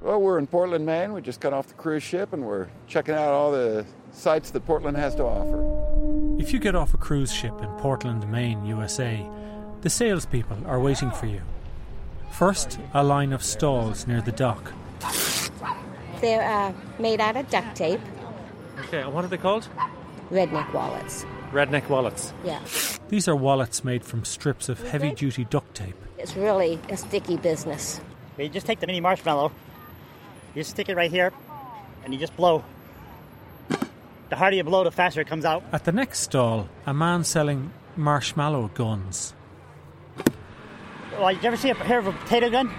Well, we're in Portland, Maine. We just got off the cruise ship and we're checking out all the sights that Portland has to offer. If you get off a cruise ship in Portland, Maine, USA, the salespeople are waiting for you. First, a line of stalls near the dock. They're uh, made out of duct tape, Okay, and what are they called? redneck wallets. Redneck wallets. Yeah. These are wallets made from strips of heavy duty duct tape. It's really a sticky business. You just take the mini marshmallow, you stick it right here, and you just blow. The harder you blow, the faster it comes out. At the next stall, a man selling marshmallow guns. Well, you ever see a hear of a potato gun?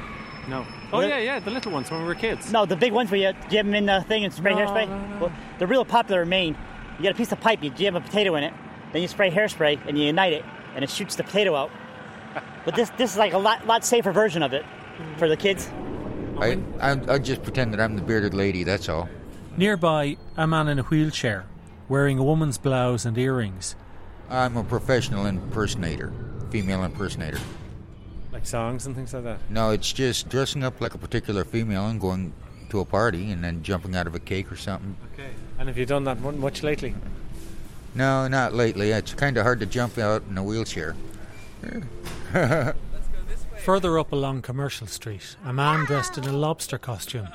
No. Oh, yeah, yeah, the little ones when we were kids. No, the big ones where you jam them in the thing and spray No, hairspray. no, no, no. Well, they're real popular in Maine. You get a piece of pipe, you jam a potato in it, then you spray hairspray and you ignite it, and it shoots the potato out. But this this is like a lot lot safer version of it for the kids. I, I, I just pretend that I'm the bearded lady, that's all. Nearby, a man in a wheelchair, wearing a woman's blouse and earrings. I'm a professional impersonator, female impersonator. Like songs and things like that. No, it's just dressing up like a particular female and going to a party and then jumping out of a cake or something. Okay. And have you done that much lately? No, not lately. It's kind of hard to jump out in a wheelchair. Further up along Commercial Street, a man dressed in a lobster costume.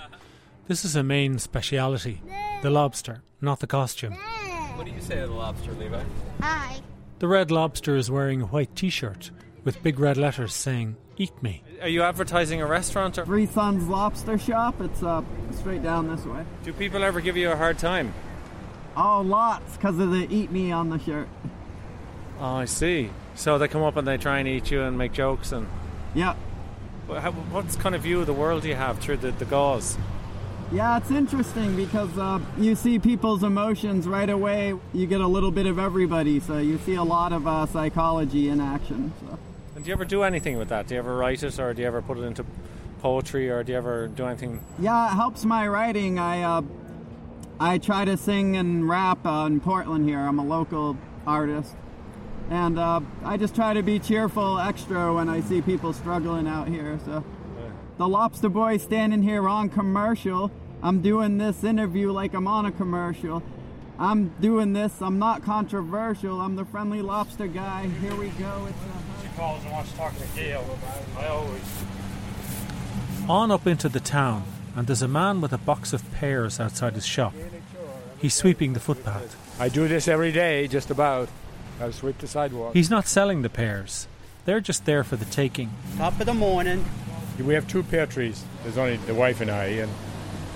This is a Maine speciality the lobster, not the costume. What do you say to the lobster, Levi? Hi. The red lobster is wearing a white t shirt with big red letters saying, Eat me. Are you advertising a restaurant or Three Sons Lobster Shop. It's uh, straight down this way. do people ever give you a hard time? Oh, lots, because of the Eat Me on the shirt. Oh, I see. So they come up and they try and eat you and make jokes and Yeah. Wha- how- what's kind of view of the world do you have through the, the gauze? Yeah, it's interesting because uh, you see people's emotions right away. You get a little bit of everybody, so you see a lot of uh, psychology in action. So. And do you ever do anything with that? Do you ever write it or do you ever put it into poetry or do you ever do anything? Yeah, it helps my writing. I uh, I try to sing and rap uh, in Portland here. I'm a local artist, and uh, I just try to be cheerful, extra when I see people struggling out here. So, the Lobster Boy standing here on commercial. I'm doing this interview like I'm on a commercial. I'm doing this. I'm not controversial. I'm the friendly lobster guy. Here we go. It's uh, She calls and wants to talk to Gail. I always. On up into the town, and there's a man with a box of pears outside his shop. He's sweeping the footpath. I do this every day, just about. I sweep the sidewalk. He's not selling the pears, they're just there for the taking. Top of the morning. We have two pear trees. There's only the wife and I, and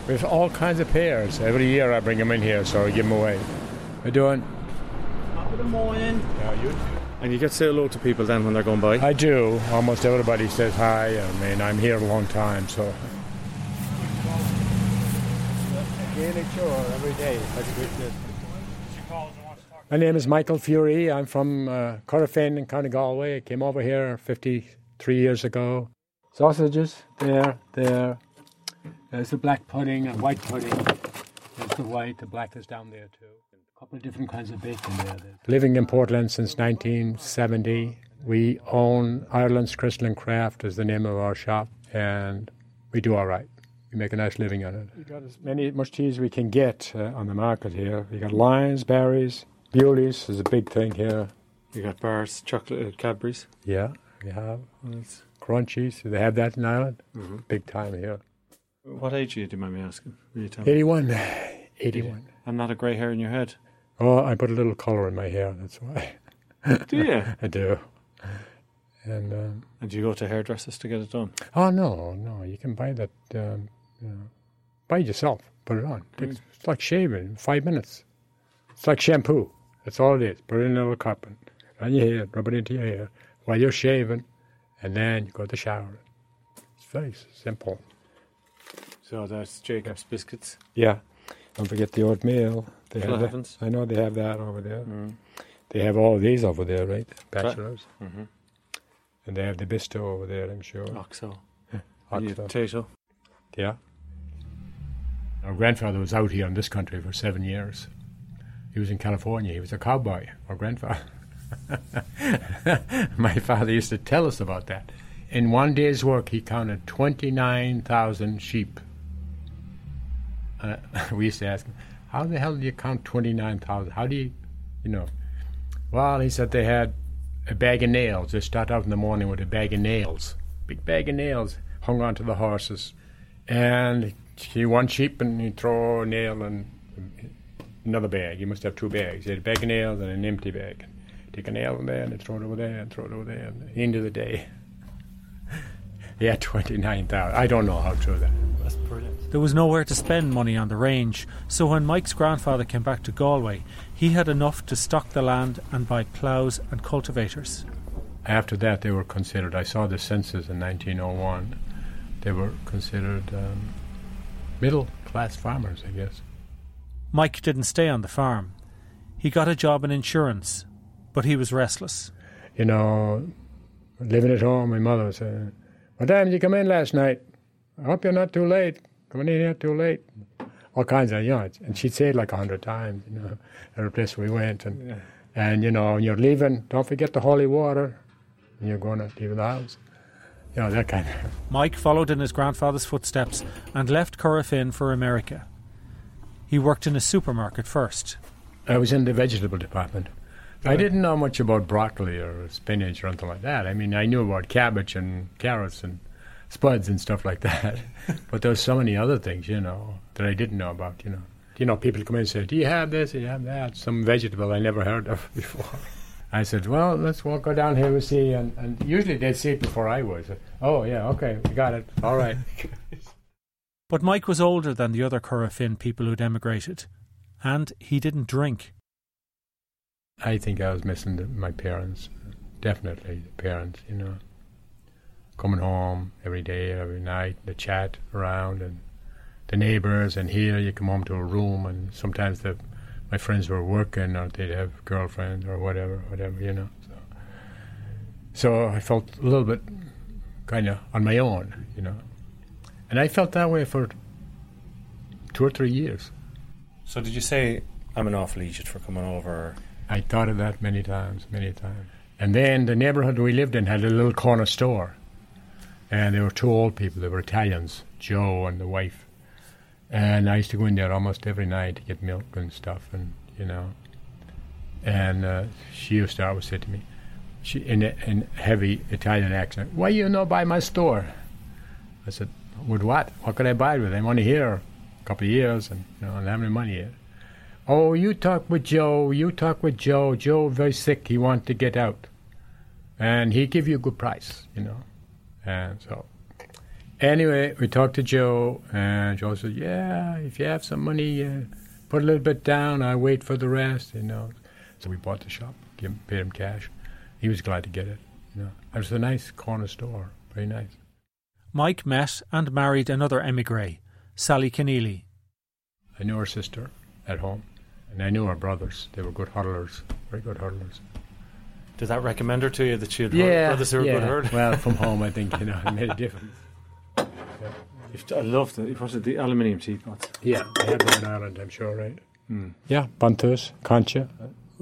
we have all kinds of pears. Every year I bring them in here, so I give them away. How you doing? Top of the morning. Yeah, you? And you get to say hello to people then when they're going by? I do. Almost everybody says hi. I mean, I'm here a long time, so. Daily chore every day. My name is Michael Fury. I'm from uh, Corofin in County Galway. I came over here 53 years ago. Sausages, there, there. There's the black pudding and white pudding. There's the white, the black is down there too. A couple of different kinds of bacon there. Living in Portland since 1970. We own Ireland's Crystal and Craft is the name of our shop, and we do all right. We make a nice living on it. We got as many much cheese we can get uh, on the market here. We got Lyons, Barry's, Bewley's is a big thing here. You got bars, chocolate, uh, Cadbury's. Yeah, we have. It's crunchies. They have that in Ireland. Mm-hmm. Big time here. What age are you, do you mind me asking? Will you tell me? 81. 81. And not a grey hair in your head? Oh, I put a little colour in my hair, that's why. Do you? I do. And, um, And do you go to hairdressers to get it done? oh, no, no, you can buy that, um, you know, buy it yourself, put it on. It's, it's like shaving, five minutes. It's like shampoo. That's all it is. Put it in a little cup and on your hair, rub it into your hair while you're shaving, and then you go to the shower. It's very simple. So that's Jacob's Biscuits. Yeah. Don't forget the oatmeal. They have that. I know they have that over there. They have all of these over there, right? Bachelors. Mm-hmm. And they have the Bisto over there, I'm sure. Oxo. And Oxo. potato. Yeah. Our grandfather was out here in this country for seven years. He was in California. He was a cowboy, our grandfather. My father used to tell us about that. In one day's work, he counted 29,000 sheep. Uh, we used to ask him, How the hell do you count 29,000? How do you, you know? Well, he said they had a bag of nails. They start out in the morning with a bag of nails, big bag of nails hung onto the horses. And he one sheep and he'd throw a nail in another bag. You must have two bags. He had a bag of nails and an empty bag. Take a nail in there and throw it over there and throw it over there. And the end of the day, he had 29,000. I don't know how true that is. That's brilliant. There was nowhere to spend money on the range, so when Mike's grandfather came back to Galway, he had enough to stock the land and buy ploughs and cultivators. After that, they were considered, I saw the census in 1901, they were considered um, middle class farmers, I guess. Mike didn't stay on the farm. He got a job in insurance, but he was restless. You know, living at home, my mother said, say, What time did you come in last night? I hope you're not too late. Coming in here too late. All kinds of, you know, and she'd say it like a hundred times, you know, every place we went. And, Yeah. and, you know, when you're leaving, don't forget the holy water. And you're going to leave the house. You know, that kind of. Mike followed in his grandfather's footsteps and left Corofin for America. He worked in a supermarket first. I was in the vegetable department. I didn't know much about broccoli or spinach or anything like that. I mean, I knew about cabbage and carrots and spuds and stuff like that. but there was so many other things, you know, that I didn't know about, you know. You know, people come in and say, Do you have this? Do you have that? Some vegetable I never heard of before. I said, Well, let's walk go down here and see. And, and usually they'd see it before I was. Oh, yeah, okay, we got it. All right. But Mike was older than the other Corofin people who'd emigrated, and he didn't drink. I think I was missing the, my parents. Definitely the parents, you know. Coming home every day, every night, the chat around and the neighbors. And here you come home to a room, and sometimes the, my friends were working or they'd have girlfriends or whatever, whatever, you know. So, so I felt a little bit kind of on my own, you know. And I felt that way for two or three years. So did you say I'm an awful idiot for coming over? I thought of that many times, many times. And then the neighborhood we lived in had a little corner store. And there were two old people, they were Italians, Joe and the wife. And I used to go in there almost every night to get milk and stuff, and, you know. And uh, she used to always say to me, she, in a in heavy Italian accent, Why you not buy my store? I said, With what? What could I buy with? I'm only here a couple of years, and you know, I don't have any money yet. Oh, you talk with Joe. You talk with Joe. Joe very sick. He want to get out, and he give you a good price, you know. And so, anyway, we talked to Joe, and Joe said, "Yeah, if you have some money, uh, put a little bit down. I wait for the rest, you know." So we bought the shop, him, paid him cash. He was glad to get it. You know, it was a nice corner store, very nice. Mike met and married another emigre, Sally Keneally. I knew her sister at home, and I knew her brothers. They were good hurdlers, very good hurdlers. Did that recommend her to you that she had yeah, brothers who were yeah. good herd? Well, from home, I think you know it made a difference. I love the, what is it, the aluminium teapots. Yeah, they have them in Ireland, I'm sure, right? Yeah, Buntus, Cainte,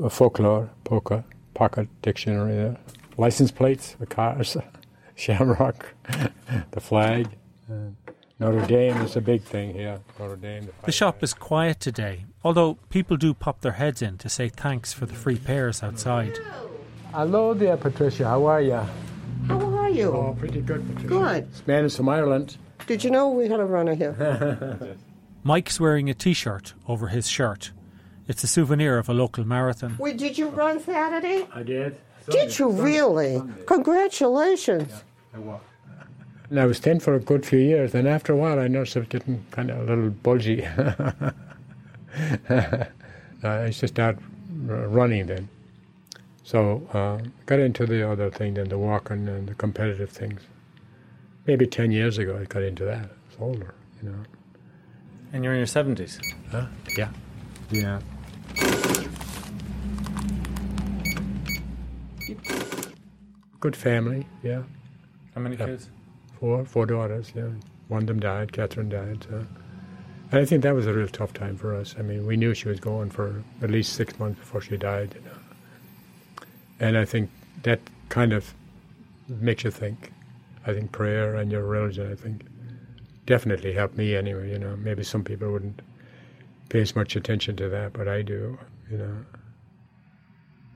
uh, folklore, poker, pocket dictionary there, license plates, the cars, Shamrock, the flag. Uh, Notre Dame is a big thing here. Notre Dame. The shop is quiet today, although people do pop their heads in to say thanks for the free pears outside. Hello there, Patricia. How are you? How are you? Oh, pretty good, Patricia. Good. This man from Ireland. Did you know we had a runner here? Mike's wearing a t shirt over his shirt. It's a souvenir of a local marathon. Wait, did you run Saturday? I did. Did you really? Congratulations. I walked. And I was thin for a good few years. Then after a while, I noticed I was getting kind of a little bulgy. I used to start running then. So uh, got into the other thing then, the walking and the competitive things. Maybe 10 years ago, I got into that. It's older, you know. And you're in your 70s? Huh? Yeah. Yeah. Good family, yeah. How many Yeah. kids? Four, four daughters, yeah. One of them died, Catherine died. So. And I think that was a real tough time for us. I mean, we knew she was going for at least six months before she died, you know. And I think that kind of makes you think. I think prayer and your religion, I think, definitely helped me anyway. You know, maybe some people wouldn't pay as much attention to that, but I do. You know.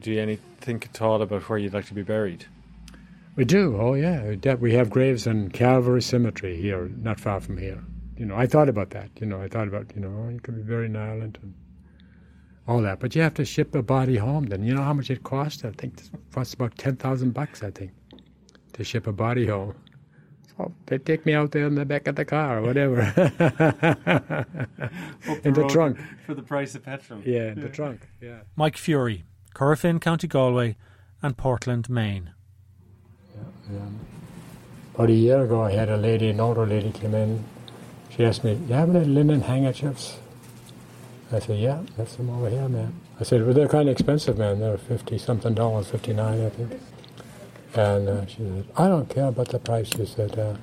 Do you any think at all about where you'd like to be buried? We do. Oh yeah, we have graves in Calvary Cemetery here, not far from here. You know, I thought about that. You know, I thought about you know oh, you could be buried in Ireland and all that, but you have to ship a body home. Then you know how much it costs? I think it costs about ten thousand bucks. I think to ship a body home. So they take me out there in the back of the car or whatever, in the trunk. For the price of petrol. Yeah, in the trunk. Yeah. Mike Fury, Corofin, County Galway, and Portland, Maine. Yeah. About a year ago, I had a lady, an older lady, came in. She asked me, "Do "You have any linen handkerchiefs?" I said, "Yeah, that's them over here, man." I said, "Well, they're kind of expensive, man. They're fifty something dollars, fifty nine, I think." And uh, she said, "I don't care about the price." She said, uh,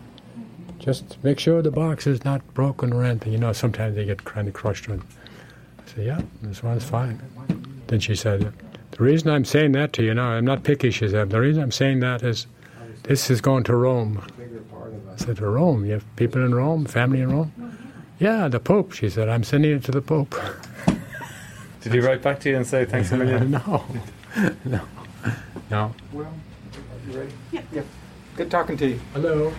"Just make sure the box is not broken or anything. You know, sometimes they get kind of crushed." On. I said, "Yeah, this one's fine." Then she said, "The reason I'm saying that to you now, I'm not picky." She said, "The reason I'm saying that is." This is going to Rome. I said, to Rome? You have people in Rome, family in Rome? Yeah, the Pope. She said, I'm sending it to the Pope. Did he write back to you and say thanks a million? no, no, no. Well, are you ready? Yeah. yeah. Good talking to you. Hello.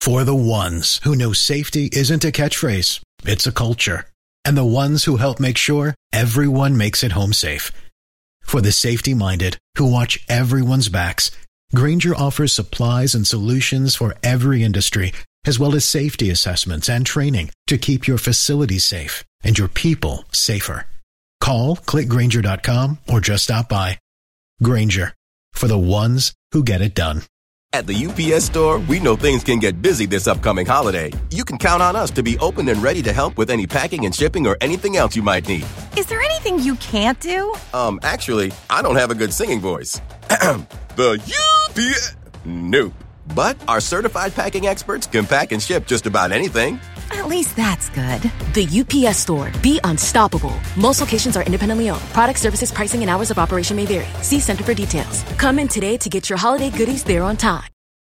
For the ones who know safety isn't a catchphrase, it's a culture. And the ones who help make sure everyone makes it home safe. For the safety minded who watch everyone's backs, Grainger offers supplies and solutions for every industry, as well as safety assessments and training to keep your facilities safe and your people safer. Call clickgrainger.com or just stop by. Grainger for the ones who get it done. At the UPS store, we know things can get busy this upcoming holiday. You can count on us to be open and ready to help with any packing and shipping or anything else you might need. Is there anything you can't do? Um, actually, I don't have a good singing voice. the UPS. Nope. But our certified packing experts can pack and ship just about anything. At least that's good. The UPS store. Be unstoppable. Most locations are independently owned. Product services, pricing, and hours of operation may vary. See Center for details. Come in today to get your holiday goodies there on time.